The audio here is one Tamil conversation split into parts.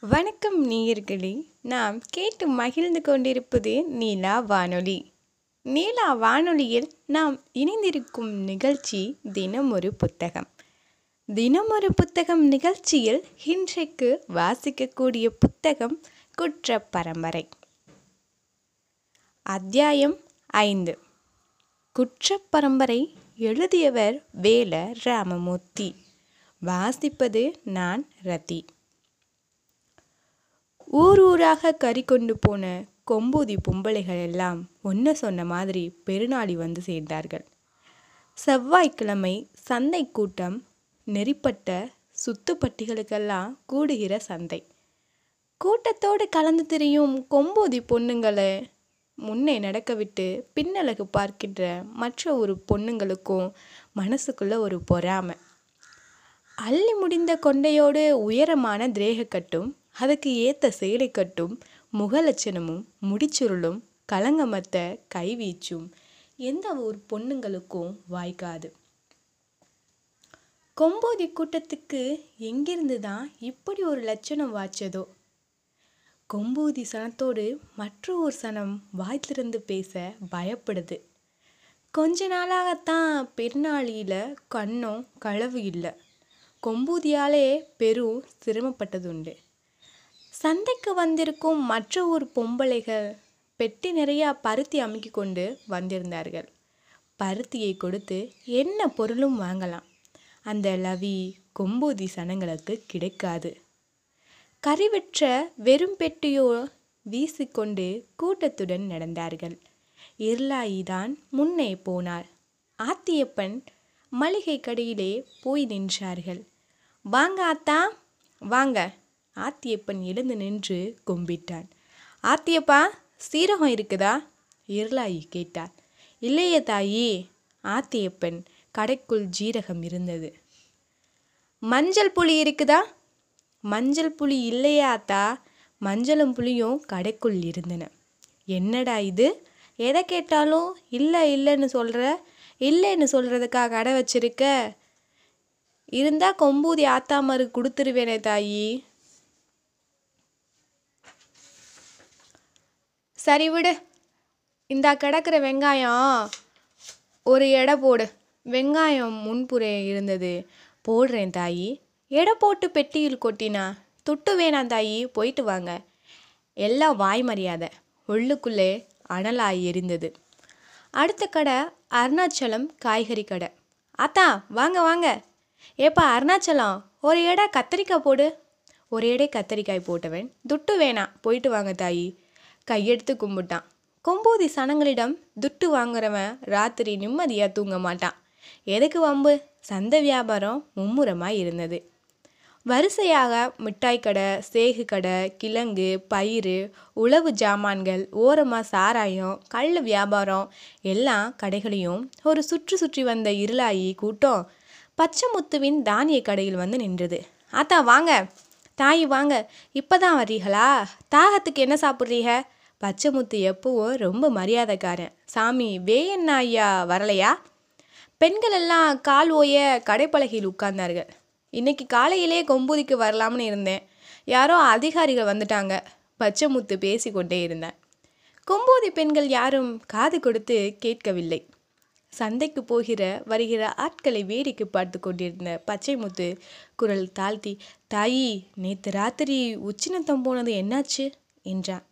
வணக்கம் நேயர்களே. நாம் கேட்டு மகிழ்ந்து கொண்டிருப்பது நீலா வானொலி. நீலா வானொலியில் நாம் இணைந்திருக்கும் நிகழ்ச்சி தினம் ஒரு புத்தகம். தினமொரு புத்தகம் நிகழ்ச்சியில் இன்றைக்கு வாசிக்கக்கூடிய புத்தகம் குற்ற பரம்பரை அத்தியாயம் ஐந்து. குற்ற பரம்பரை எழுதியவர் வேல ராமமூர்த்தி வாசிப்பது நான் ரதி. ஊர் ஊராக கறி கொண்டு போன கொம்பூதி பொம்பளைகள் எல்லாம் ஒன்று சொன்ன மாதிரி பெருநாளி வந்து சேர்ந்தார்கள். செவ்வாய்க்கிழமை சந்தை கூட்டம் நெறிப்பட்ட சுத்துப்பட்டிகளுக்கெல்லாம் கூடுகிற சந்தை. கூட்டத்தோடு கலந்து திரியும் கொம்பூதி பொண்ணுங்களை முன்னே நடக்க விட்டு பின்னலகு பார்க்கின்ற மற்ற ஒரு பொண்ணுங்களுக்கும் மனசுக்குள்ள ஒரு பொறாமை. அள்ளி முடிந்த கொண்டையோடு உயரமான திரேகக்கட்டும் அதுக்கு ஏற்ற சேலை கட்டும் முகலட்சணமும் முடிச்சுருளும் கலங்கமத்த கைவீச்சும் எந்த ஒரு பொண்ணுங்களுக்கும் வாய்க்காது. கொம்போதி கூட்டத்துக்கு எங்கிருந்து தான் இப்படி ஒரு லட்சணம் வாய்ச்சதோ? கொம்பூதி சனத்தோடு மற்ற ஒரு சனம் வாய்த்திருந்து பேச பயப்படுது. கொஞ்ச நாளாகத்தான் பெருநாளியில் கண்ணும் களவு இல்லை. கொம்பூதியாலே பெரும் சிரமப்பட்டதுண்டு. சந்தைக்கு வந்திருக்கும் மற்ற ஒரு பொம்பளைகள் பெட்டி நிறையா பருத்தி அமுக்கி கொண்டு வந்திருந்தார்கள். பருத்தியை கொடுத்து என்ன பொருளும் வாங்கலாம். அந்த லவி கொம்பூதி சனங்களுக்கு கிடைக்காது. கறிவற்ற வெறும் பெட்டியோ வீசிக்கொண்டு கூட்டத்துடன் நடந்தார்கள். இருளாயிதான் முன்னே போனாள். ஆத்தியப்பன் மளிகை கடையிலே போய் நின்றார்கள். வாங்க ஆத்தா வாங்க. ஆத்தியப்பன் எழுந்து நின்று கும்பிட்டான். ஆத்தியப்பா சீரகம் இருக்குதா? இருளாயி கேட்டார் இல்லையே தாயி ஆத்தியப்பன் கடைக்குள் ஜீரகம் இருந்தது. மஞ்சள் புளி இருக்குதா? மஞ்சள் புளி இல்லையாத்தா மஞ்சளும் புளியும் கடைக்குள் இருந்தன. என்னடா இது? எதை கேட்டாலும் இல்லை இல்லைன்னு சொல்கிற இல்லைன்னு சொல்கிறதுக்காக கடை வச்சிருக்க? இருந்தால் கொம்பூதி ஆத்தாமருக்கு கொடுத்துருவேனே தாயி. சரி விடு. இந்தா கிடக்கிற வெங்காயம் ஒரு எடை போடு. வெங்காயம் முன்புறே இருந்தது. போடுறேன் தாயி. எடை போட்டு பெட்டியில் கொட்டினா துட்டு வேணாம் தாயி போயிட்டு வாங்க. எல்லாம் வாய் மரியாதை. உள்ளுக்குள்ளே அனலாய் எரிந்தது. அடுத்த கடை அருணாச்சலம் காய்கறி கடை. அத்தா வாங்க வாங்க. ஏப்பா அருணாச்சலம் ஒரு எடை கத்திரிக்காய் போடு. ஒரு எடை கத்திரிக்காய் போட்டவன் துட்டு வேணாம். போயிட்டு வாங்க தாயி. கையெடுத்து கும்பிட்டான். கொம்பூதி சனங்களிடம் துட்டு வாங்குறவன் ராத்திரி நிம்மதியாக தூங்க மாட்டான். எதுக்கு வம்பு? சந்தை வியாபாரம் மும்முரமாக இருந்தது. வரிசையாக மிட்டாய் கடை சேகு கடை கிழங்கு பயிறு உழவு ஜாமான்கள் ஓரமாக சாராயம் கல் வியாபாரம் எல்லா கடைகளையும் ஒரு சுற்றி சுற்றி வந்த இருளாயி கூட்டம் பச்சைமுத்துவின் தானிய கடையில் வந்து நின்றது. ஆத்தா வாங்க. தாயி வாங்க. இப்போ தான் வர்றீங்களா தாகத்துக்கு என்ன சாப்பிட்றீங்க? பச்சைமுத்து எப்பவும் ரொம்ப மரியாதைக்காரன். சாமி வேயண்ணா ஐயா வரலையா? பெண்கள் எல்லாம் கால் ஓய கடைப்பலகையில் உட்கார்ந்தார்கள். இன்னைக்கு காலையிலே கொம்பூதிக்கு வரலாம்னு இருந்தேன். யாரோ அதிகாரிகள் வந்துட்டாங்க. பச்சைமுத்து பேசிக்கொண்டே இருந்தேன். கொம்பூதி பெண்கள் யாரும் காது கொடுத்து கேட்கவில்லை. சந்தைக்கு போகிற வருகிற ஆட்களை வேடிக்கை பார்த்து கொண்டிருந்த பச்சைமுத்து குரல் தாழ்த்தி தாயி நேற்று ராத்திரி உச்சினத்தம் போனது என்னாச்சு? என்றான்.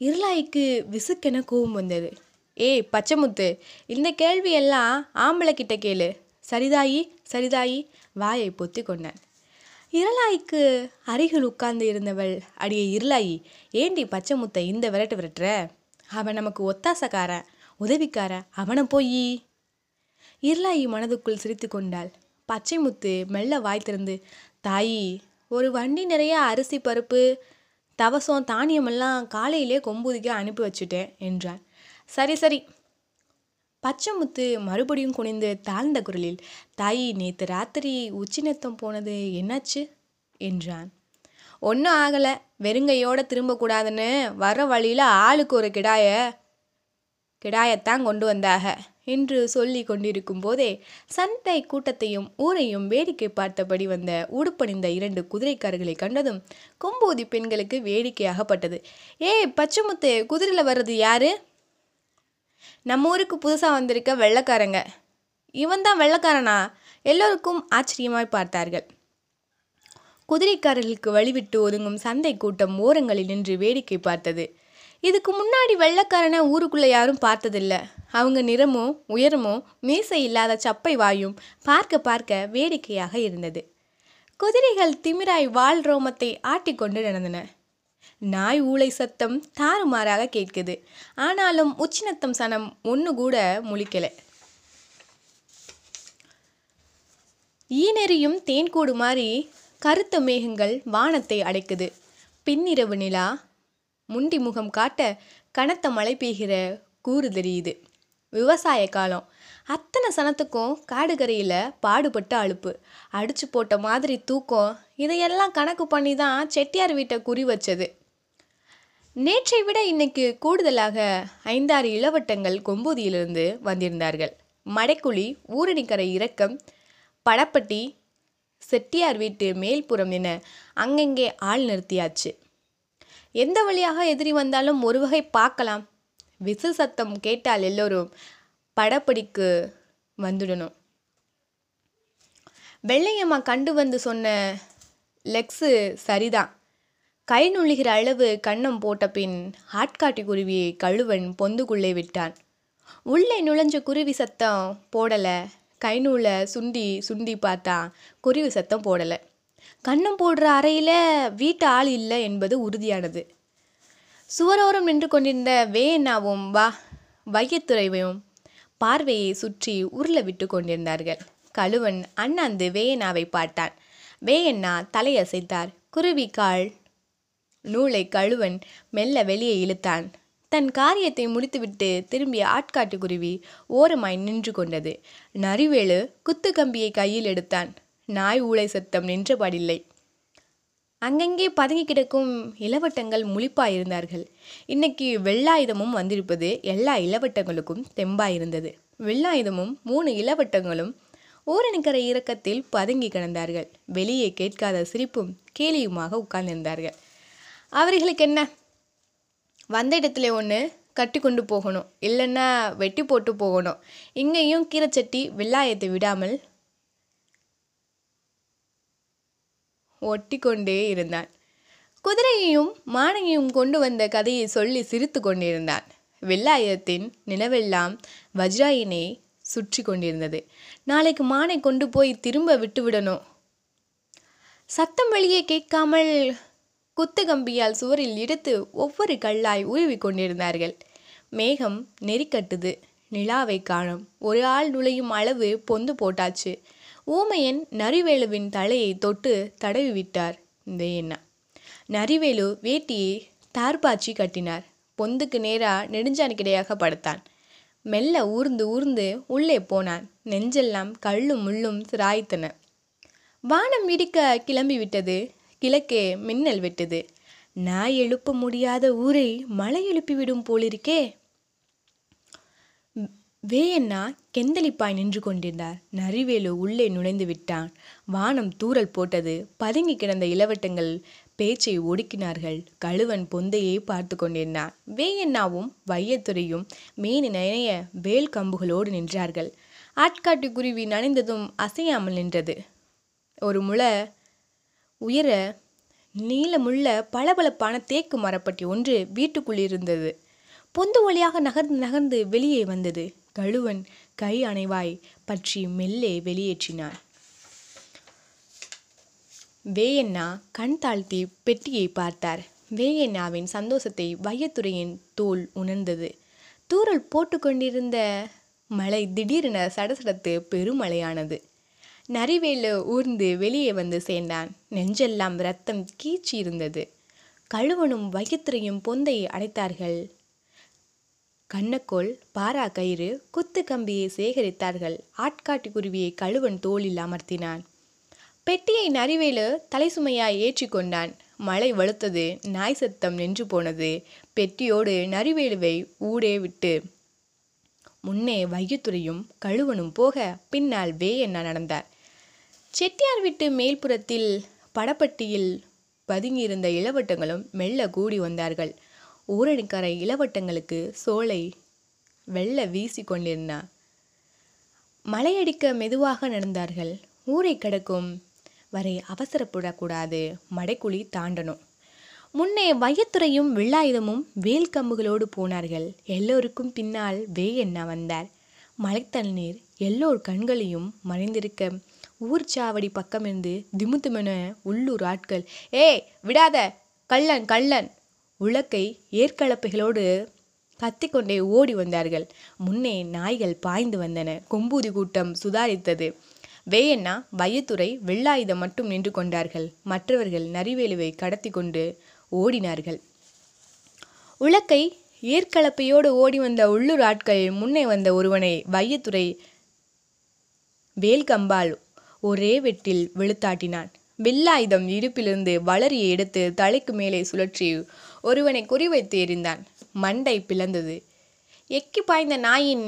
இருளாய்க்கு விசுக்கென கோபம் வந்தது. ஏய் பச்சைமுத்து இந்த கேள்வி எல்லாம் ஆம்பளை கிட்ட கேளு. சரிதாயி சரிதாயி வாயை பொத்தி கொண்டான். இருளாய்க்கு அருகில் உட்கார்ந்து இருந்தவள் அடியே இருளாயி ஏண்டி பச்சைமுத்தை இந்த விரட்டு விரட்டுற? அவன் நமக்கு ஒத்தாசக்காரன் உதவிக்காரன் அவனை போய். இருளாயி மனதுக்குள் சிரித்து கொண்டாள். பச்சைமுத்து மெல்ல வாய் திறந்து தாயி ஒரு வண்டி நிறைய அரிசி பருப்பு தவசம் தானியமெல்லாம் காலையிலே கொம்புதிக்க அனுப்பி வச்சுட்டேன் என்றான் சரி சரி. பச்சைமுத்து மறுபடியும் குனிந்து தாழ்ந்த குரலில் தாய் நேற்று ராத்திரி உச்சிநத்தம் போனது என்னாச்சு? என்றான். ஒன்றும் ஆகலை. வெறுங்கையோடு திரும்பக்கூடாதுன்னு வர வழியில் ஆளுக்கு ஒரு கிடாய கிடாயத்தான் கொண்டு வந்தாக. என்று சொல்லி கொண்டிருக்கும் போதே சந்தை கூட்டத்தையும் ஊரையும் வேடிக்கை பார்த்தபடி வந்த உடுப்பணிந்த இரண்டு குதிரைக்காரர்களை கண்டதும் கொம்பூதி பெண்களுக்கு வேடிக்கையாகப்பட்டது. ஏய் பச்சைமுத்து குதிரையில் வர்றது யாரு? நம்ம ஊருக்கு புதுசாக வந்திருக்க வெள்ளக்காரங்க. இவன் தான் வெள்ளக்காரனா? எல்லோருக்கும் ஆச்சரியமாய் பார்த்தார்கள். குதிரைக்காரர்களுக்கு வழிவிட்டு ஒதுங்கும் சந்தை கூட்டம் ஓரங்களில் நின்று வேடிக்கை பார்த்தது. இதுக்கு முன்னாடி வெள்ளக்காரனை ஊருக்குள்ளே யாரும் பார்த்ததில்ல. அவங்க நிறமோ உயரமோ மீசை இல்லாத சப்பை வாயும் பார்க்க பார்க்க வேடிக்கையாக இருந்தது. குதிரைகள் திமிராய் வால் ரோமத்தை ஆட்டிக்கொண்டு நடந்தன. நாய் ஊளை சத்தம் தாறுமாறாக கேட்குது. ஆனாலும் உச்சினத்தம் சனம் ஒன்று கூட முழிக்கலை. ஈனெறியும் தேன்கூடு மாதிரி கருத்த மேகங்கள் வானத்தை அடைக்குது. பின்னிரவு நிலா முண்டி முகம் காட்ட கனத்த மழை பெய்கிற கூறு தெரியுது. விவசாய காலம் அத்தனை சனத்துக்கும் காடுகரையில் பாடுபட்ட அலுப்பு அடிச்சு போட்ட மாதிரி தூக்கம். இதையெல்லாம் கணக்கு பண்ணி தான் செட்டியார் வீட்டை குறி வச்சது. நேற்றை விட இன்னைக்கு கூடுதலாக ஐந்தாறு இளவட்டங்கள் கொம்பூதியிலிருந்து வந்திருந்தார்கள். மடைக்குழி ஊரணிக்கரை இறக்கம் படப்பட்டி செட்டியார் வீட்டு மேல்புறம் என அங்கங்கே ஆள் நிறுத்தியாச்சு. எந்த வழியாக எதிரி வந்தாலும் ஒரு வகை பார்க்கலாம். விசில் சத்தம் கேட்டால் எல்லோரும் படப்பிடிக்கு வந்துடணும். வெள்ளையம்மா கண்டு வந்து சொன்ன லெக்ஸு சரிதான் கை நுழிகிற அளவு கண்ணம் போட்ட பின் ஆட்காட்டி குருவியை கழுவன் பொந்துக்குள்ளே விட்டான். உள்ளே நுழைஞ்ச குருவி சத்தம் போடலை. கை நூலை சுண்டி சுண்டி பார்த்தா குருவி சத்தம் போடலை. கண்ணம் போடுற அறையில் வீட்டு ஆள் இல்லை என்பது உறுதியானது. சுவரோரம் நின்று கொண்டிருந்த வேணாவும் வா வையத்துறைவையும் பார்வையை சுற்றி உருள விட்டு கொண்டிருந்தார்கள். கழுவன் அண்ணாந்து வேயனாவை பார்த்தான். வேயண்ணா தலையசைத்தார். குருவி கால் நூலை கழுவன் மெல்ல வெளியே இழுத்தான். தன் காரியத்தை முடித்துவிட்டு திரும்பிய ஆட்காட்டு குருவி ஓரமாய் நின்று கொண்டது. நரிவேலு குத்து கம்பியை கையில் எடுத்தான். நாய் ஊளை சத்தம் நின்றபாடில்லை. அங்கங்கே பதுங்கி கிடக்கும் இளவட்டங்கள் முழிப்பாயிருந்தார்கள். இன்னைக்கு வெள்ளாயுதமும் வந்திருப்பது எல்லா இளவட்டங்களுக்கும் தெம்பாயிருந்தது. வெள்ளாயுதமும் மூணு இளவட்டங்களும் ஓரணிக்கரை இறக்கத்தில் பதுங்கி கிடந்தார்கள். வெளியே கேட்காத சிரிப்பும் கேலியுமாக உட்கார்ந்திருந்தார்கள். அவர்களுக்கு என்ன? வந்த இடத்துல ஒன்று கட்டி கொண்டு போகணும். இல்லைன்னா வெட்டி போட்டு போகணும். இங்கேயும் கீரைச்சட்டி வெள்ளாயத்தை விடாமல் ஒட்டி கொண்டே இருந்தான். குதிரையையும் மானையையும் கொண்டு வந்த கதையை சொல்லி சிரித்து கொண்டிருந்தான். வெள்ளாயத்தின் நிலவெல்லாம் வஜ்ராயினை சுற்றி கொண்டிருந்தது. நாளைக்கு மானை கொண்டு போய் திரும்ப விட்டுவிடணும் சத்தம் வெளியே கேட்காமல் குத்து கம்பியால் சுவரில் எடுத்து ஒவ்வொரு கல்லாய் உருவி கொண்டிருந்தார்கள். மேகம் நெறிக்கட்டுது. நிலாவை காணும். ஒரு ஆள் நுழையும் அளவு பொந்து போட்டாச்சு. ஊமையன் நரிவேலுவின் தலையை தொட்டு தடவி விட்டார் வேணா நரிவேலு வேட்டியை தார்பாச்சி கட்டினார். பொந்துக்கு நேராக நெடுஞ்சானுக்கிடையாக படுத்தான். மெல்ல ஊர்ந்து ஊர்ந்து உள்ளே போனான். நெஞ்செல்லாம் கள்ளும் முள்ளும் சிராய்த்தன. வானம் இடிக்க கிளம்பி விட்டது கிழக்கே மின்னல் வெட்டுது. நாய் எழுப்ப முடியாத ஊரை மழை எழுப்பிவிடும் போலிருக்கே. வேயண்ணா கெந்தளிப்பாய் நின்று கொண்டிருந்தார். நரிவேலு உள்ளே நுழைந்து விட்டான். வானம் தூறல் போட்டது. பதுங்கி கிடந்த இளவட்டங்கள் பேச்சை ஒடுக்கினார்கள். கழுவன் பொந்தையை பார்த்து கொண்டிருந்தான். வேயண்ணாவும் வையத்துறையும் மேனி நனைய வேல் கம்புகளோடு நின்றார்கள். ஆட்காட்டு குருவி நனைந்ததும் அசையாமல் நின்றது. ஒரு முளை உயர நீளமுள்ள பளபளப்பான தேக்கு மரப்பட்டி ஒன்று வீட்டுக்குள் இருந்தது. பொந்து வழியாக நகர்ந்து நகர்ந்து வெளியே வந்தது. கழுவன் கை அணைவாய் பற்றி மெல்லே வெளியேற்றினான். வேயண்ணா கண் தாழ்த்தி பெட்டியை பார்த்தார். வேயண்ணாவின் சந்தோஷத்தை வையத்துறையின் தோல் உணர்ந்தது. தூறல் போட்டுக்கொண்டிருந்த மழை திடீரென சடசடத்து பெருமழையானது. நரிவேலு ஊர்ந்து வெளியே வந்து சேர்ந்தான். நெஞ்செல்லாம் ரத்தம் கீச்சி இருந்தது கழுவனும் வையத்துறையும் பொந்தை அடைத்தார்கள். கண்ணக்கோள் பாரா கயிறு குத்து கம்பியை சேகரித்தார்கள். ஆட்காட்டி குருவியை கழுவன் தோளில் அமர்த்தினான். பெட்டியை நரிவேலு தலைசுமையாய் ஏற்றி கொண்டான். மழை வலுத்தது நாய் சத்தம் நின்று போனது. பெட்டியோடு நரிவேலுவை ஊடே விட்டு முன்னே வையத்துறையும் கழுவனும் போக பின்னால் வேயண்ணா நடந்தார். செட்டியார் வீட்டு மேல்புறத்தில் படப்பட்டியில் பதுங்கியிருந்த இளவட்டங்களும் மெல்ல கூடி வந்தார்கள். ஊரணிக்கரை இளவட்டங்களுக்கு சோலை வெள்ள வீசி கொண்டிருந்தார். மலையடிக்க மெதுவாக நடந்தார்கள். ஊரை கடக்கும் வரை அவசரப்படக்கூடாது. மடைக்குழி தாண்டணும். முன்னே வையத்துறையும் வில்லாயுதமும் வேல் கம்புகளோடு போனார்கள். எல்லோருக்கும் பின்னால் வே என்ன வந்தார் மலைத்தண்ணீர் எல்லோர் கண்களையும் மறைந்திருக்க ஊர் சாவடி பக்கமிருந்து திமுத்துமென உள்ளூர் ஆட்கள் ஏய் விடாத! கள்ளன் கள்ளன்! உலக்கை ஏற்கலப்பைகளோடு கத்திக்கொண்டே ஓடி வந்தார்கள். முன்னே நாய்கள் பாய்ந்து வந்தன. கொம்பூதி கூட்டம் சுதாரித்தது. வேயண்ணா வையத்துறை வெள்ளாயுதம் மட்டும் நின்று கொண்டார்கள். மற்றவர்கள் நரிவேலுவை கடத்தி கொண்டு ஓடினார்கள். உலக்கை ஏற்கலப்பையோடு ஓடி வந்த உள்ளூர் ஆட்கள் முன்னே வந்த ஒருவனை வையத்துறை வேல்கம்பால் ஒரே வெட்டில் வெளுத்தாட்டினான். வில்லாயுதம் இடுப்பிலிருந்து வளரியை எடுத்து தலைக்கு மேலே சுழற்றி ஒருவனை குறிவைத்து எறிந்தான் மண்டை பிளந்தது. எக்கி பாய்ந்த நாயின்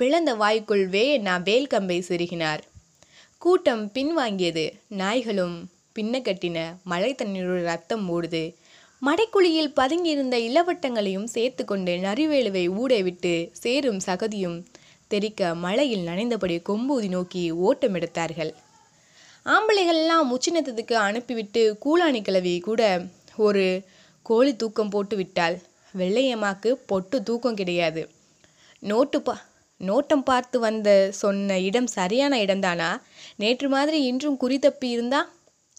பிளந்த வாய்க்குள் வேயண்ணா வேல்கம்பை செருகினார். கூட்டம் பின்வாங்கியது. நாய்களும் பின்ன கட்டின மழை தண்ணீரோட ரத்தம் ஓடுது மடைக்குழியில் பதுங்கியிருந்த இளவட்டங்களையும் சேர்த்து கொண்டு நரிவேலுவை ஊடே விட்டு சேரும் சகதியும் தெறிக்க மழையில் நனைந்தபடி கொம்பூதி நோக்கி ஓட்டம் எடுத்தார்கள் ஆம்பளைகள்லாம் உச்சினத்துக்கு அனுப்பிவிட்டு கூலாணி கிழவி கூட ஒரு கோழி தூக்கம் போட்டு விட்டாள் வெள்ளையம்மாக்கு பொட்டு தூக்கம் கிடையாது. நோட்டு பா நோட்டம் பார்த்து வந்த சொன்ன இடம் சரியான இடம்தானா? நேற்று மாதிரி இன்றும் குறி தப்பி இருந்தா?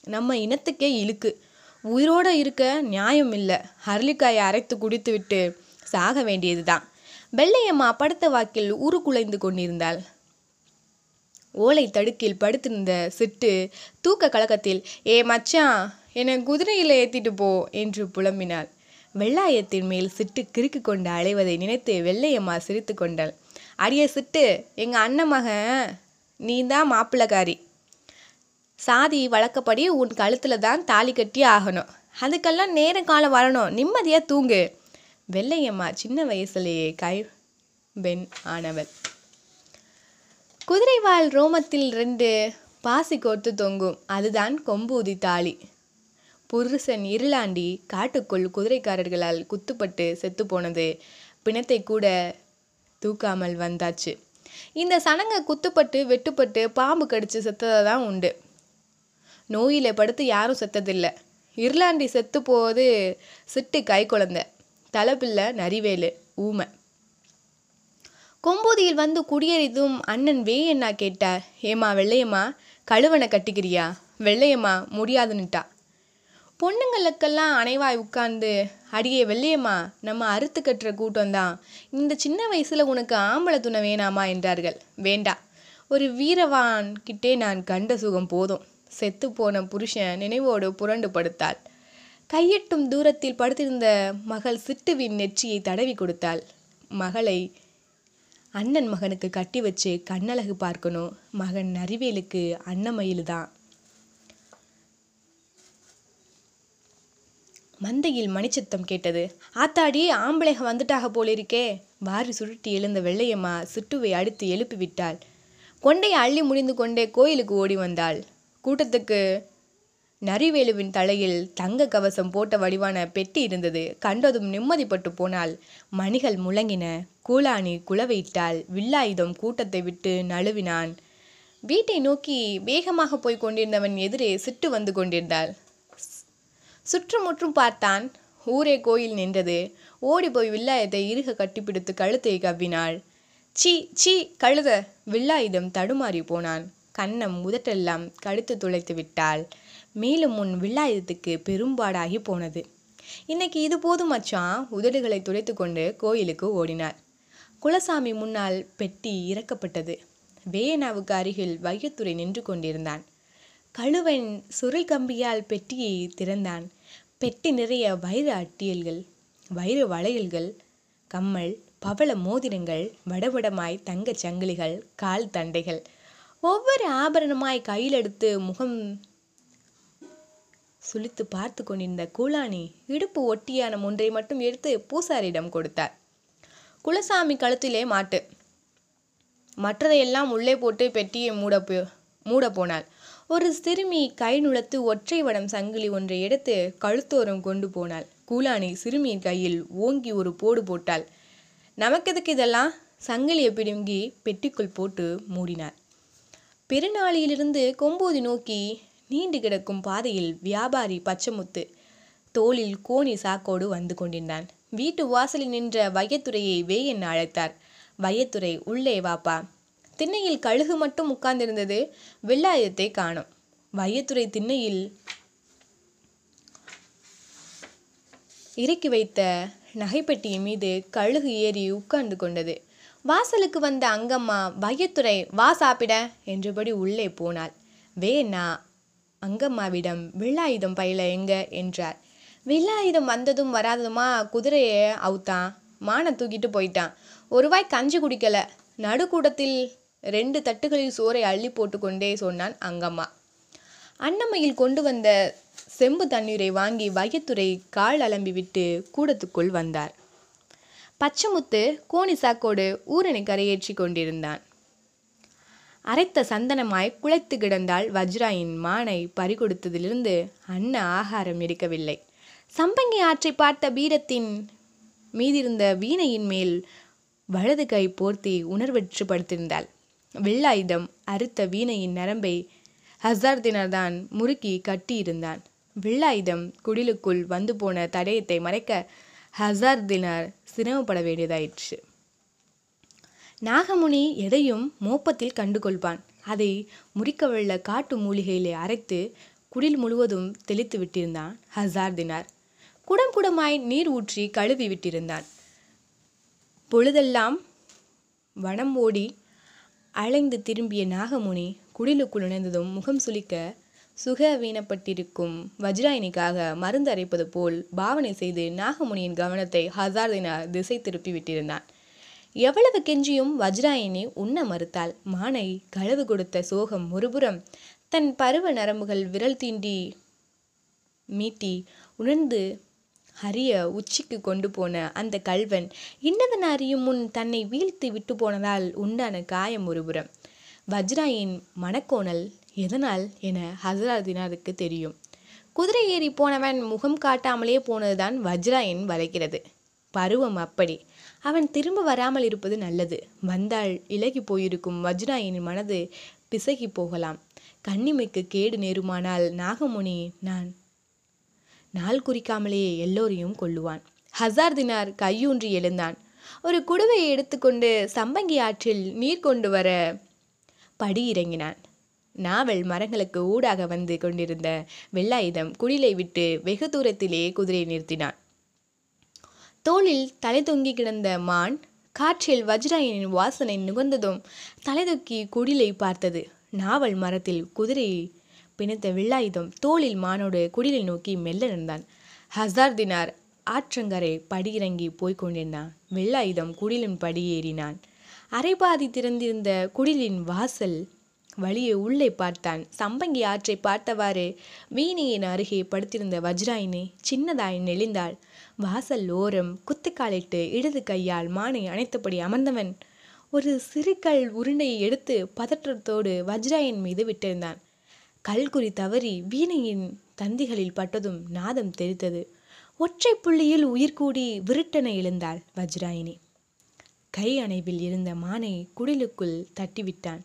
நம்ம இனத்துக்கே இழுக்கு. உயிரோட இருக்க நியாயம் இல்லை. அரளிக்காயை அரைத்து குடித்து விட்டு சாக வேண்டியதுதான். வெள்ளையம்மா படுத்த வாக்கில் உரு குலைந்து கொண்டிருந்தாள். ஓலை தடுக்கில் படுத்திருந்த சிட்டு தூக்க கலக்கத்தில் ஏ மச்சான் என்னை குதிரையில் ஏற்றிட்டு போ என்று புலம்பினாள். வெள்ளாயத்தின் மேல் சிட்டு கிறுக்கு கொண்டு அலைவதை நினைத்து வெள்ளையம்மா சிரித்து கொண்டாள். அடிய சிட்டு எங்கள் அண்ணன் மகன் நீ தான் மாப்பிள்ளக்காரி. சாதி வழக்கப்படி உன் கழுத்தில் தான் தாலி கட்டி ஆகணும். அதுக்கெல்லாம் நேர காலம் வரணும். நிம்மதியாக தூங்கு. வெள்ளையம்மா சின்ன வயசுலேயே கை பெண் ஆனவள். குதிரைவால் ரோமத்தில் ரெண்டு பாசி கோர்த்து தொங்கும். அதுதான் கொம்பூதி தாலி. புருஷன் இருளாண்டி காட்டுக்குள் குதிரைக்காரர்களால் குத்துப்பட்டு செத்து போனது பிணத்தை கூட தூக்காமல் வந்தாச்சு. இந்த சனங்க குத்துப்பட்டு வெட்டுப்பட்டு பாம்பு கடிச்சு செத்ததை தான் உண்டு. நோயில படுத்து யாரும் செத்ததில்லை. இருளாண்டி செத்து போவது சிட்டு கை குழந்தை தலைப்பிள்ளை நரிவேலு ஊமை. கொம்பூதியில் வந்து குடியேறிதும் அண்ணன் வேயண்ணா கேட்டார் ஏமா வெள்ளையம்மா கழுவனை கட்டிக்கிறியா? வெள்ளையம்மா முடியாதுன்னுட்டா. பொண்ணுங்களுக்கெல்லாம் அணைவாய் உட்கார்ந்து அடியே வெள்ளையம்மா நம்ம அறுத்து கட்டுற கூட்டம்தான் இந்த சின்ன வயசில் உனக்கு ஆம்பளை துணை வேணாமா? என்றார்கள். வேண்டா. ஒரு வீரவான் கிட்டே நான் கண்ட சுகம் போதும். செத்து போன புருஷன் நினைவோடு புரண்டு படுத்தாள். கையெட்டும் தூரத்தில் படுத்திருந்த மகள் சிட்டுவின் நெற்றியை தடவி கொடுத்தாள். மகளை அண்ணன் மகனுக்கு கட்டி வச்சு கண்ணழகு பார்க்கணும். மகன் நரிவேலுக்கு அன்னமயில் தான் மந்தையில் மணிச்சத்தம் கேட்டது. ஆத்தாடி ஆம்பளைக வந்துட்டாக போலிருக்கே. வாரி சுருட்டி எழுந்த வெள்ளையம்மா சுட்டுவை அடுத்து எழுப்பி விட்டாள் கொண்டையை அள்ளி முடிந்து கொண்டே கோயிலுக்கு ஓடி வந்தாள். கூட்டத்துக்கு நரிவேலுவின் தலையில் தங்க கவசம் போட்ட வடிவான பெட்டி இருந்தது. கண்டதும் நிம்மதிப்பட்டு போனால் மணிகள் முழங்கின. கூலாணி குலவையிட்டால் வில்லாயுதம் கூட்டத்தை விட்டு நழுவினான். வீட்டை நோக்கி வேகமாக போய் கொண்டிருந்தவன் எதிரே சிட்டு வந்து கொண்டிருந்தாள். சுற்றுமுற்றும் பார்த்தான். ஊரே கோயில் நின்றது. ஓடி போய் வில்லாயத்தை இருக கட்டிப்பிடித்து கழுத்தை கவ்வினாள். சீ சீ கழுத. வில்லாயுதம் தடுமாறி போனான். கன்னம் முதட்டெல்லாம் கழுத்து துளைத்து விட்டாள். மேலும் உன் வில்லாயுதத்துக்கு பெரும்பாடாகி போனது. இன்னைக்கு இது போதும் மச்சான் உதடுகளை துடைத்து கொண்டு கோயிலுக்கு ஓடினார் குலசாமி முன்னால் பெட்டி இறக்கப்பட்டது. வேயனாவுக்கு அருகில் வையத்துறை நின்று கொண்டிருந்தான். கழுவன் சுருள் கம்பியால் பெட்டியை திறந்தான். பெட்டி நிறைய வைர அட்டியல்கள் வைர வளையல்கள் கம்மல் பவள மோதிரங்கள் வடவடமாய் தங்கச் சங்கிலிகள் கால் தண்டைகள். ஒவ்வொரு ஆபரணமாய் கையில் எடுத்து முகம் சுழித்து பார்த்து கொண்டிருந்த கூலாணி இடுப்பு ஒட்டியான ஒன்றை மட்டும் எடுத்து பூசாரியிடம் கொடுத்தார். குலசாமி கழுத்திலே மாட்டு. மற்றதையெல்லாம் உள்ளே போட்டு பெட்டியை மூட போ மூட போனாள். ஒரு சிறுமி கை நுழைத்து ஒற்றை வடம் சங்கிலி ஒன்றை எடுத்து கழுத்தோரம் கொண்டு போனாள். கூலானி சிறுமியின் கையில் ஓங்கி ஒரு போடு போட்டாள். நமக்கெதுக்கு இதெல்லாம்? சங்கிலியை பிடுங்கி பெட்டிக்குள் போட்டு மூடினார் பெருநாளியிலிருந்து கொம்போதி நோக்கி நீண்டு கிடக்கும் பாதையில் வியாபாரி பச்சமுத்து. தோளில் கோணி சாக்கோடு வந்து கொண்டிருந்தான். வீட்டு வாசலில் நின்ற வையத்துறையை வேயன் என அழைத்தார். வையத்துறை உள்ளே வாப்பா. திண்ணையில் கழுகு மட்டும் உட்கார்ந்திருந்தது. வெள்ளாயத்தை காணும். வையத்துறை திண்ணையில் இறக்கி வைத்த நகைப்பெட்டியின் மீது கழுகு ஏறி உட்கார்ந்து கொண்டது. வாசலுக்கு வந்த அங்கம்மா வையத்துறை வா சாப்பிட என்றபடி உள்ளே போனாள். வேணா அங்கம்மாவிடம் வெள்ளாயுதம் பயில எங்க? என்றார். வெள்ளாயுதம் வந்ததும் வராததுமா? குதிரையை அவுத்தான். மானை தூக்கிட்டு போயிட்டான். ஒருவாய் கஞ்சி குடிக்கல. நடுக்கூடத்தில் ரெண்டு தட்டுகளில் சோறை அள்ளி போட்டுக்கொண்டே சொன்னான் அங்கம்மா. அன்னமையில் கொண்டு வந்த செம்பு தண்ணீரை வாங்கி வையத்துறை கால் அலம்பி விட்டு கூடத்துக்குள் வந்தார். பச்சமுத்து கோணி சாக்கோடு ஊரணி கரையேற்றி கொண்டிருந்தான். அரைத்த சந்தனமாய் குழைத்து கிடந்தால் வஜ்ராயின் மானை பறிகொடுத்ததிலிருந்து அன்ன ஆகாரம் இருக்கவில்லை சம்பங்கி ஆற்றை பார்த்த பீடத்தின் மீதிருந்த வீணையின் மேல் வலது கை போர்த்தி உணர்வற்று படுத்திருந்தாள் வெள்ளாயுதம் அறுத்த வீணையின் நரம்பை ஹசார்தினர்தான் முறுக்கி கட்டியிருந்தான். வெள்ளாயுதம் குடிலுக்குள் வந்து போன தடயத்தை மறைக்க ஹசார்தினார் சிரமப்பட வேண்டியதாயிற்று. நாகமுனி எதையும் மோப்பத்தில் கண்டுகொள்வான். அதை முறிக்கவள்ள காட்டு மூலிகையிலே அரைத்து குடில் முழுவதும் தெளித்து விட்டிருந்தான் ஹசார்தினார் குடம் குடமாய் நீர் ஊற்றி கழுவி விட்டிருந்தான். பொழுதெல்லாம் வனம் ஓடி அலைந்து திரும்பிய நாகமுனி குடிலுக்குள் நுழைந்ததும் முகம் சுளிக்க சுக வீணப்பட்டிருக்கும் வஜ்ராயினிக்காக மருந்து அரைப்பது போல் பாவனை செய்து நாகமுனியின் கவனத்தை ஹசார்தினா திசை திருப்பி விட்டிருந்தான். எவ்வளவு கெஞ்சியும் வஜ்ராயினி உண்ண மறுத்தாள். மானை களவு கொடுத்த சோகம் ஒருபுறம் தன் பருவ நரம்புகள் விரல் தீண்டி மீட்டி உணர்ந்து ஹரிய உச்சிக்கு கொண்டு போன அந்த கல்வன் இன்னவன் அறியும் முன் தன்னை வீழ்த்தி விட்டு போனதால் உண்டான காயம் ஒருபுறம் வஜ்ராயின் மனக்கோணல் எதனால் என ஹசரதினாருக்கு தெரியும். குதிரை ஏறி போனவன் முகம் காட்டாமலே போனதுதான் வஜ்ராயின் வளைக்கிறது. பருவம் அப்படி. அவன் திரும்ப வராமல் இருப்பது நல்லது. வந்தால் இலகி போயிருக்கும் வஜ்ராயின் மனது பிசகி போகலாம். கண்ணிமைக்கு கேடு நேருமானால் நாகமுனி நான் நாள் குறிக்காமலேயே எல்லோரையும் கொல்லுவான். ஹசார் தினார் கையூன்றி எழுந்தான். ஒரு குடுவையை எடுத்துக்கொண்டு சம்பங்கி ஆற்றில் நீர் கொண்டு வர படி இறங்கினான். நாவல் மரங்களுக்கு ஊடாக வந்து கொண்டிருந்த வெள்ளாயுதம் குடிலை விட்டு வெகு தூரத்திலே குதிரையை நிறுத்தினான். தோளில் தலை தொங்கி கிடந்த மான் காற்றில் வஜ்ராயனின் வாசனை நுகர்ந்ததும் தலைதொக்கி குடிலை பார்த்தது. நாவல் மரத்தில் குதிரை பிணைத்த வெள்ளாயுதம் தோளில் மானோடு குடிலை நோக்கி மெல்ல நடந்தான். ஹசார் தினார் ஆற்றங்கரை படியிறங்கி போய்க் கொண்டிருந்தான் வெள்ளாயுதம் குடிலின் படியேறினான் அரைபாதி திறந்திருந்த குடிலின் வாசல் வழியே உள்ளே பார்த்தான். சம்பங்கி ஆற்றை பார்த்தவாறு வீணையின் அருகே படுத்திருந்த வஜ்ராயினி சின்னதாய் நெளிந்தாள். வாசல் ஓரம் குத்துக்காலிட்டு இடது கையால் மானை அணைத்தபடி அமர்ந்தவன். ஒரு சிறுகல் உருண்டையை எடுத்து பதற்றத்தோடு வஜ்ராயின் மீது விட்டிருந்தான். கல்குறி தவறி வீணையின் தந்திகளில் பட்டதும் நாதம் தெரித்தது. ஒற்றை புள்ளியில் உயிர் கூடி விருட்டென எழுந்தாள் வஜ்ராயினி. கை அணைவில் இருந்த மானை குடிலுக்குள் தட்டிவிட்டான்.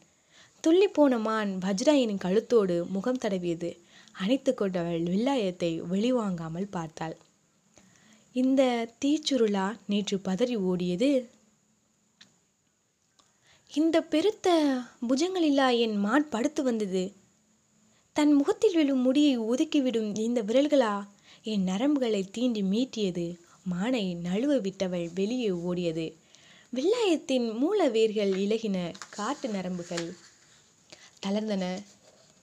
துள்ளிப்போன மான் வஜ்ராயினின் கழுத்தோடு முகம் தடவியது. அணைத்து கொண்டவள் வில்லாயத்தை வெளிவாங்காமல் பார்த்தாள். இந்த தீச்சுருளா நேற்று பதறி ஓடியது? இந்த பெருத்த புஜங்களில்லா என் மான் படுத்து வந்தது? தன் முகத்தில் விழும் முடியை ஒதுக்கிவிடும் இந்த விரல்களா? என் நரம்புகளை தீண்டி மீட்டியது. மானை நழுவ விட்டவள் வெளியே ஓடியது. வெள்ளாயத்தின் மூல வேர்கள் இலகின காட்டு நரம்புகள் தளர்ந்தன.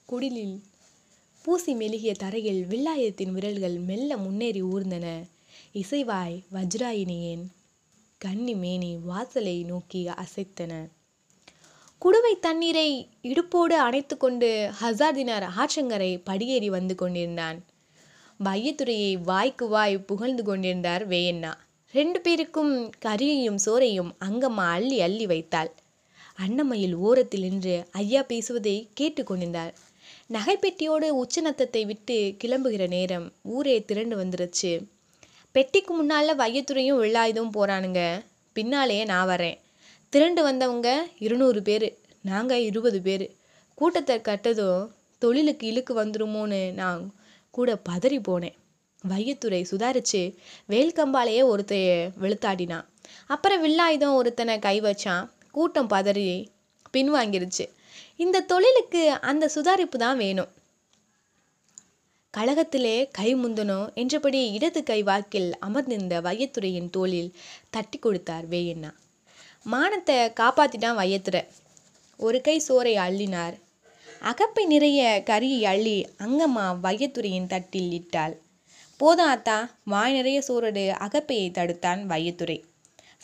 குடிலில் பூசி மெழுகிய தரையில் வில்லாயத்தின் விரல்கள் மெல்ல முன்னேறி ஊர்ந்தன. இசைவாய் வஜ்ராயினியேன். கன்னி மேனி வாசலை நோக்கி அசைத்தன. குடுவை தண்ணீரை இடுப்போடு அணைத்து கொண்டு ஹசார்தினார் ஆற்றங்கரை படியேறி வந்து கொண்டிருந்தான். வையத்துறையை வாய்க்கு வாய் புகழ்ந்து கொண்டிருந்தார் வேயண்ணா. ரெண்டு பேருக்கும் கரியையும் சோறையும் அங்கம்மா அள்ளி அள்ளி வைத்தாள். அன்னமையில் ஓரத்தில் நின்று ஐயா பேசுவதை கேட்டுக்கொண்டிருந்தார் நகைப்பெட்டியோடு உச்சநத்தத்தை விட்டு கிளம்புகிற நேரம் ஊரே திரண்டு வந்துருச்சு. பெட்டிக்கு முன்னால் வையத்துறையும் வெள்ளாயுதம் போகிறானுங்க பின்னாலேயே நான் வரேன். திரண்டு வந்தவங்க இருநூறு பேர் நாங்கள் இருபது பேர். கூட்டத்தை கட்டதும் தொழிலுக்கு இழுக்கு வந்துருமோன்னு நான் கூட பதறி போனேன். வையத்துறை சுதாரிச்சு வேல்கம்பாலேயே ஒருத்தைய வெளுத்தாடினான். அப்புறம் வில்லாயுதம் ஒருத்தனை கை வச்சான். கூட்டம் பதறி பின்வாங்கிருச்சு. இந்த தொழிலுக்கு அந்த சுதாரிப்பு தான் வேணும். கழகத்திலே கை முந்தனோ என்றபடி இடது கை வாக்கில் அமர்ந்திருந்த வையத்துறையின் தோளில் தட்டி கொடுத்தார் வேயண்ணா. மானத்தை காப்பாத்திட்டான் வையத்துறை. ஒரு கை சோறை அள்ளினார். அகப்பை நிறைய கறியை அள்ளி அங்கம்மா வையத்துறையின் தட்டில் இட்டாள். போதும் ஆத்தா வாய் நிறைய சோறடு அகப்பையை தடுத்தான் வையத்துறை.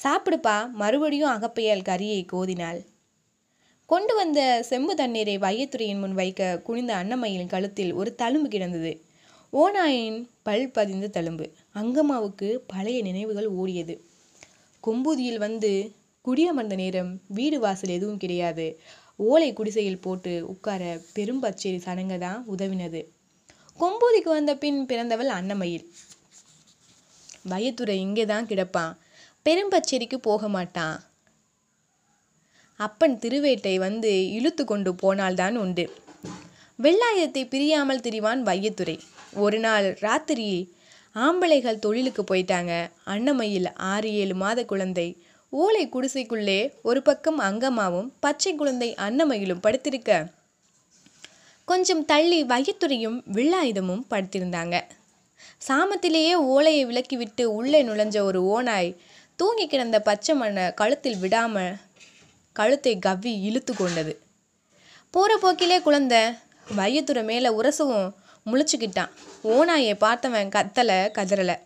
சாப்பிடுப்பா மறுபடியும் அகப்பையால் கறியை கோதினாள். கொண்டு வந்த செம்பு தண்ணீரை வையத்துறையின் முன் வைக்க குனிந்த அன்னமையின் கழுத்தில் ஒரு தழும்பு கிடந்தது. ஓநாயின் பல் பதிந்த தழும்பு. அங்கம்மாவுக்கு பழைய நினைவுகள் ஓடியது. கொம்பூதியில் வந்து குடியமர்ந்த நேரம் வீடு வாசல் எதுவும் கிடையாது. ஓலை குடிசையில் போட்டு உட்கார பெரும்பச்சேரி சனங்க தான் உதவினது. கொம்பூதிக்கு வந்த பின் பிறந்தவள் அன்னமயில் வையத்துறை இங்கே தான் கிடப்பான். பெரும்பச்சேரிக்கு போக மாட்டான். அப்பன் திருவேட்டை வந்து இழுத்து கொண்டு போனால்தான் உண்டு. வெள்ளாயத்தை பிரியாமல் திரிவான் வையத்துறை. ஒரு நாள் ராத்திரி ஆம்பளைகள் தொழிலுக்கு போயிட்டாங்க. அன்னமையில் ஆறு ஏழு மாத குழந்தை. ஓலை குடிசைக்குள்ளே ஒரு பக்கம் அங்கம்மாவும் பச்சை குழந்தை அன்னமயிலும் படுத்திருக்க. கொஞ்சம் தள்ளி வையத்துறையும் வில்லாயுதமும் படுத்திருந்தாங்க. சாமத்திலேயே ஓலையை விலக்கிவிட்டு உள்ளே நுழைஞ்ச ஒரு ஓநாய் தூங்கி கிடந்த பச்சை மண்ணை கழுத்தில் விடாம கழுத்தை கவ்வி இழுத்து கொண்டது. போகிற போக்கிலே குழந்தை வையத்துறை மேலே உரசவும் முழிச்சுக்கிட்டான். ஓநாயை பார்த்தவன் கத்தலை கதறலை.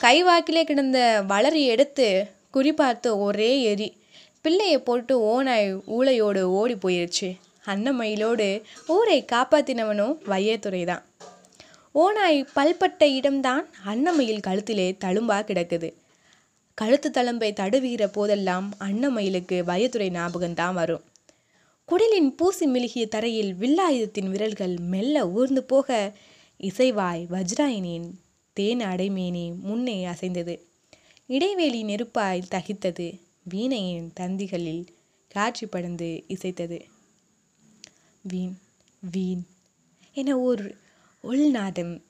கை வாக்கிலே கிடந்த வளரி எடுத்து குறிப்பார்த்து ஒரே எரி. பிள்ளையை போட்டு ஓநாய் ஊளையோடு ஓடி போயிருச்சு. அன்னமயிலோடு ஊரை காப்பாத்தினவனும் வையத்துறை தான். ஓநாய் பல்பட்ட இடம்தான் அன்னமயில் கழுத்திலே தழும்பா கிடக்குது. கழுத்து தழும்பை தடுவுகிற போதெல்லாம் அன்னமயிலுக்கு பயத்துறை ஞாபகம்தான் வரும். குடிலின் பூசி மெழுகிய தரையில் வில்லாயுதத்தின் விரல்கள் மெல்ல ஊர்ந்து போக இசைவாய் வஜ்ராயினின் தேன் அடைமேனி முன்னே அசைந்தது. இடைவேளி நெருப்பாய் தகித்தது வீணையின் தந்திகளில் காட்சி படந்து இசைத்தது. வீண் வீண் என ஒரு உள்நாதம்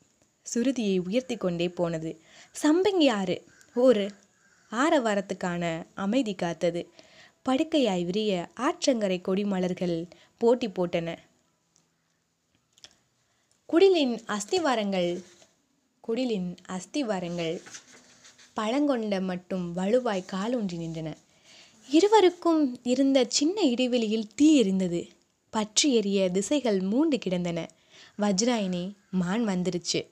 சுருதியை உயர்த்தி கொண்டே போனது. சம்பங்கி ஆறு ஒரு ஆரவாரத்துக்கான அமைதி காத்தது. படுக்கையாய் விரிய ஆற்றங்கரை கொடிமலர்கள் போட்டி போட்டன. குடிலின் அஸ்திவாரங்கள் குடிலின் அஸ்திவாரங்கள் பழங்கொண்ட மட்டும் வலுவாய் காலூன்றி நின்றன. இருவருக்கும் இருந்த சின்ன இடைவெளியில் தீ எரிந்தது. பற்றி எரிய திசைகள் மூண்டு கிடந்தன. வஜ்ராயினி மான் வந்துருச்சு.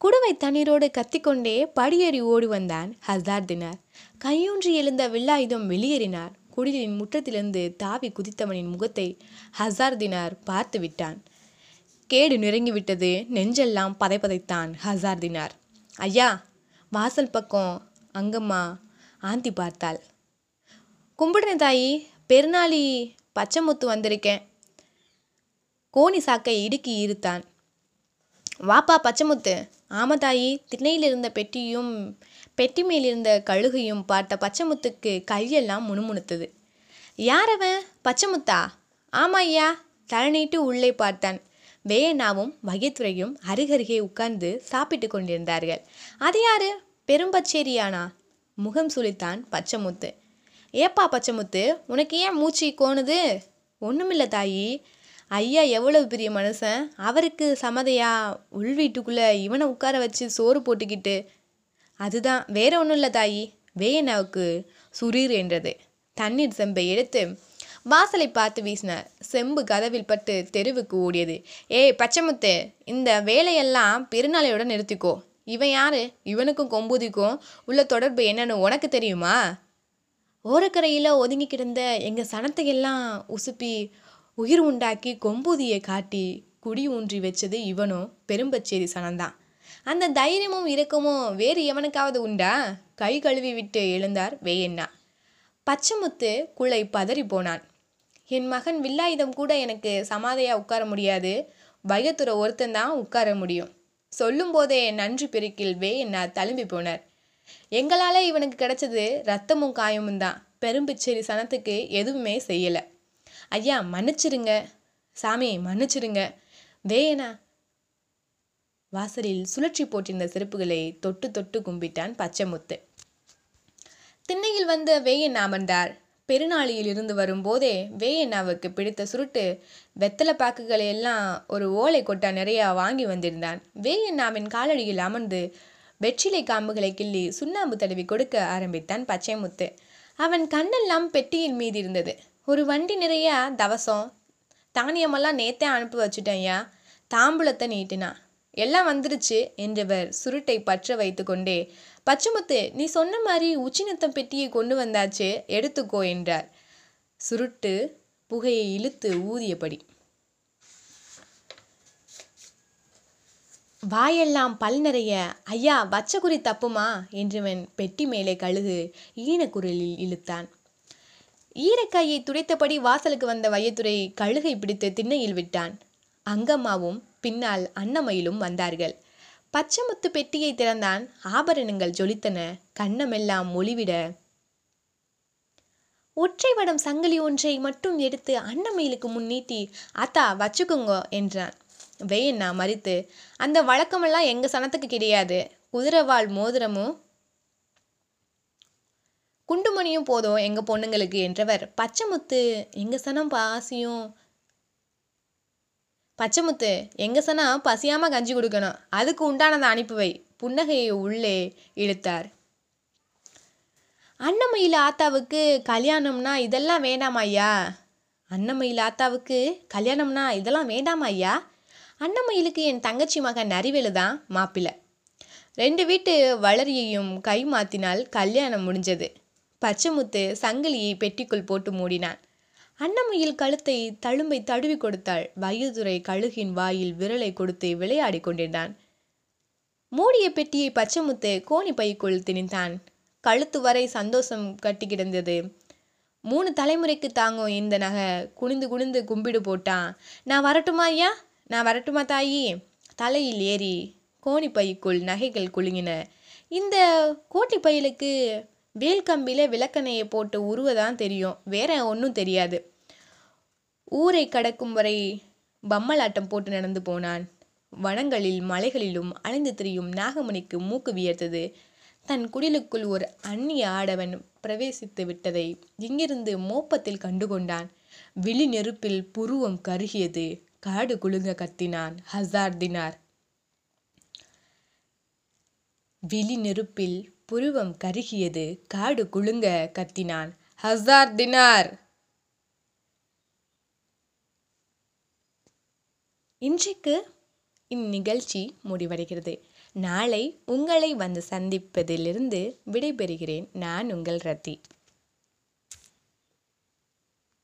குடுவை தண்ணீரோடு கத்திக்கொண்டே படியேறி ஓடி வந்தான் ஹசார் தினார். கையூன்றி எழுந்த வில்லாயுதம் வெளியேறினார். குடிலின் முற்றத்திலிருந்து தாவி குதித்தவனின் முகத்தை ஹசார்தினார் பார்த்து விட்டான். கேடு நெருங்கிவிட்டது. நெஞ்செல்லாம் பதைப்பதைத்தான் ஹசார்தினார் ஐயா வாசல் பக்கம் அங்கம்மா ஆந்தி பார்த்தாள். கும்பிடுறேன் தாயி பெருநாளி பச்சைமுத்து வந்திருக்கேன். கோணி சாக்கை இடுக்கி இருத்தான் வாப்பா பச்சைமுத்து ஆமா தாயி திண்ணையில் இருந்த பெட்டியும் பெட்டி மேல் இருந்த கழுகையும் பார்த்த பச்சைமுத்துக்கு கையெல்லாம் முணுமுணுத்தது. யார் அவன்? பச்சைமுத்தா ஆமா ஐயா தழனிட்டு உள்ளே பார்த்தான். வேயண்ணாவும் வகைத்துறையும் அருகருகே உட்கார்ந்து சாப்பிட்டு கொண்டிருந்தார்கள். அது யாரு? பெரும்பச்சேரியானா? முகம் சுளித்தான் பச்சமுத்து. ஏப்பா பச்சமுத்து உனக்கு ஏன் மூச்சு கோணுது? ஒன்றுமில்ல தாயி. ஐயா எவ்வளவு பெரிய மனுஷன்? அவருக்கு சமதையா உள் வீட்டுக்குள்ளே இவனை உட்கார வச்சு சோறு போட்டுக்கிட்டு. அதுதான் வேற ஒன்றும் இல்லை தாயி. வேயனாவுக்கு சுரீர் என்றது. தண்ணீர் செம்பை எடுத்து வாசலை பார்த்து வீசினார் செம்பு கதவில் பட்டு தெருவுக்கு ஓடியது. ஏய் பச்சைமுத்து இந்த வேலையெல்லாம் பெருநாளையோட நிறுத்திக்கோ. இவன் யாரு? இவனுக்கும் கொம்பூதிக்கும் உள்ள தொடர்பு என்னன்னு உனக்கு தெரியுமா? ஓரக்கரையில் ஒதுங்கி கிடந்த எங்கள் சனத்தையெல்லாம் உசுப்பி உயிர் உண்டாக்கி கொம்பூதியை காட்டி குடி ஊன்றி வச்சது இவனும் பெரும்பச்சேரி சனந்தான். அந்த தைரியமும் இரக்கமும் வேறு எவனுக்காவது உண்டா? கை கழுவி விட்டு எழுந்தார் வேயண்ணா. பச்சைமுத்து குளை பதறி போனான். என் மகன் வில்லாயுதம் கூட எனக்கு சமாதையாக உட்கார முடியாது. பயத்துறை ஒருத்தன் தான் உட்கார முடியும். சொல்லும்போதே நன்றி பெருக்கில் வே என்ன தழும்பி போனார். எங்களால் இவனுக்கு கிடைச்சது ரத்தமும் காயமும் தான். பெரும்பிச்சேரி சனத்துக்கு எதுவுமே செய்யலை. ஐயா மன்னிச்சிருங்க. சாமி மன்னிச்சிருங்க. வேயனா வாசலில் சுழற்சி போட்டிருந்த செருப்புகளை தொட்டு தொட்டு கும்பிட்டான் பச்சைமுத்து. திண்ணையில் வந்த வேயன் அமர்ந்தார். பெருநாளியில் இருந்து வரும்போதே வேயண்ணாவுக்கு பிடித்த சுருட்டு வெத்தலை பாக்குகளை எல்லாம் ஒரு ஓலை கொட்டா நிறையா வாங்கி வந்திருந்தான். வேயண்ணாவின் காலடியில் அமர்ந்து வெற்றிலை காம்புகளை கிள்ளி சுண்ணாம்பு தடவி கொடுக்க ஆரம்பித்தான் பச்சைமுத்து. அவன் கண்ணெல்லாம் பெட்டியின் மீது இருந்தது. ஒரு வண்டி நிறையா தவசம் தானியமெல்லாம் நேத்தே அனுப்பி வச்சுட்டேன்யா தாம்பூலத்தை நீட்டினான். எல்லாம் வந்துருச்சு என்றவர் சுருட்டை பற்ற வைத்து கொண்டே பச்சமுத்து நீ சொன்ன மாதிரி உச்சிநத்தம் பெட்டியை கொண்டு வந்தாச்சு எடுத்துக்கோ என்றார். சுருட்டு புகையை இழுத்து ஊதியபடி. வாயெல்லாம் பல் நிறைய. ஐயா வச்சகுறி தப்புமா? என்றவன் பெட்டி மேலே கழுகு ஈனக்குரலில் இழுத்தான். ஈரக்காயை துடைத்தபடி வாசலுக்கு வந்த வையத்துறை கழுகை பிடித்து திண்ணையில் விட்டான். அங்கம்மாவும் பின்னால் அன்னமயிலும் வந்தார்கள். பச்சைமுத்து பெட்டியை திறந்தான் ஆபரணங்கள் ஜொலித்தன. கண்ணமெல்லாம் ஒளிவிட. ஒற்றை வடம் சங்கிலி ஒன்றை மட்டும் எடுத்து அன்னமயிலுக்கு முன் நீட்டி அத்தா வச்சுக்குங்கோ என்றான். வேயண்ணா மறித்து அந்த வழக்கமெல்லாம் எங்க சனத்துக்கு கிடையாது. குதிரைவாள் மோதிரமும் குண்டுமணியும் போதும் எங்க பொண்ணுங்களுக்கு என்றவர். பச்சைமுத்து எங்க சனம் பாசியும் பச்சைமுத்து எங்க சொன்னா பசியாம கஞ்சி கொடுக்கணும். அதுக்கு உண்டானதை அனுப்பி வை. புன்னகையை உள்ளே இழுத்தார். அன்னமயில் ஆத்தாவுக்கு கல்யாணம்னா இதெல்லாம் வேண்டாமா ஐயா. அன்னமயில் ஆத்தாவுக்கு கல்யாணம்னா இதெல்லாம் வேண்டாமா ஐயா. அன்னமயிலுக்கு என் தங்கச்சி மகன் நரிவேலு தான் மாப்பிள்ளை. ரெண்டு வீட்டு வளரியையும் கை மாத்தினால் கல்யாணம் முடிஞ்சது. பச்சைமுத்து சங்கிலியை பெட்டிக்குள் போட்டு மூடினான். அன்னமுயில் கழுத்தை தழும்பை தழுவி கொடுத்தாள். வயதுரை கழுகின் வாயில் விரலை கொடுத்து விளையாடி கொண்டிருந்தான். மூடிய பெட்டியை பச்சைமுத்து கோணி பைக்குள் திணித்தான் கழுத்து வரை சந்தோஷம் கட்டி கிடந்தது. மூணு தலைமுறைக்கு தாங்கும் இந்த நகை. குனிந்து குனிந்து கும்பிடு போட்டான் நான் வரட்டுமா ஐயா? நான் வரட்டுமா தாயி? தலையில் ஏறி கோணி பைக்குள் நகைகள் குலுங்கின. இந்த கோட்டி பையலுக்கு வேல் கம்பியில் விளக்கணையை போட்டு உருவதான் தெரியும். வேற ஒன்றும் தெரியாது. ஊரை கடக்கும் வரை பம்மலாட்டம் போட்டு நடந்து போனான். வனங்களில் மலைகளிலும் அலைந்து திரியும் நாகமணிக்கு மூக்கு வியர்த்தது. தன் குடிலுக்குள் ஒரு அந்நிய ஆடவன் பிரவேசித்து விட்டதை இங்கிருந்து மோப்பத்தில் கண்டுகொண்டான். விழி நெருப்பில் புருவம் கருகியது. காடு குலுங்க கத்தினான். ஹசார் தினார் விழி நெருப்பில் புருவம் கருகியது காடு குலுங்க கத்தினான். ஹசார் தினார். இன்றைக்கு இந்நிகழ்ச்சி முடிவடைகிறது. நாளை உங்களை வந்து சந்திப்பதிலிருந்து விடைபெறுகிறேன். நான் உங்கள் ரத்தி.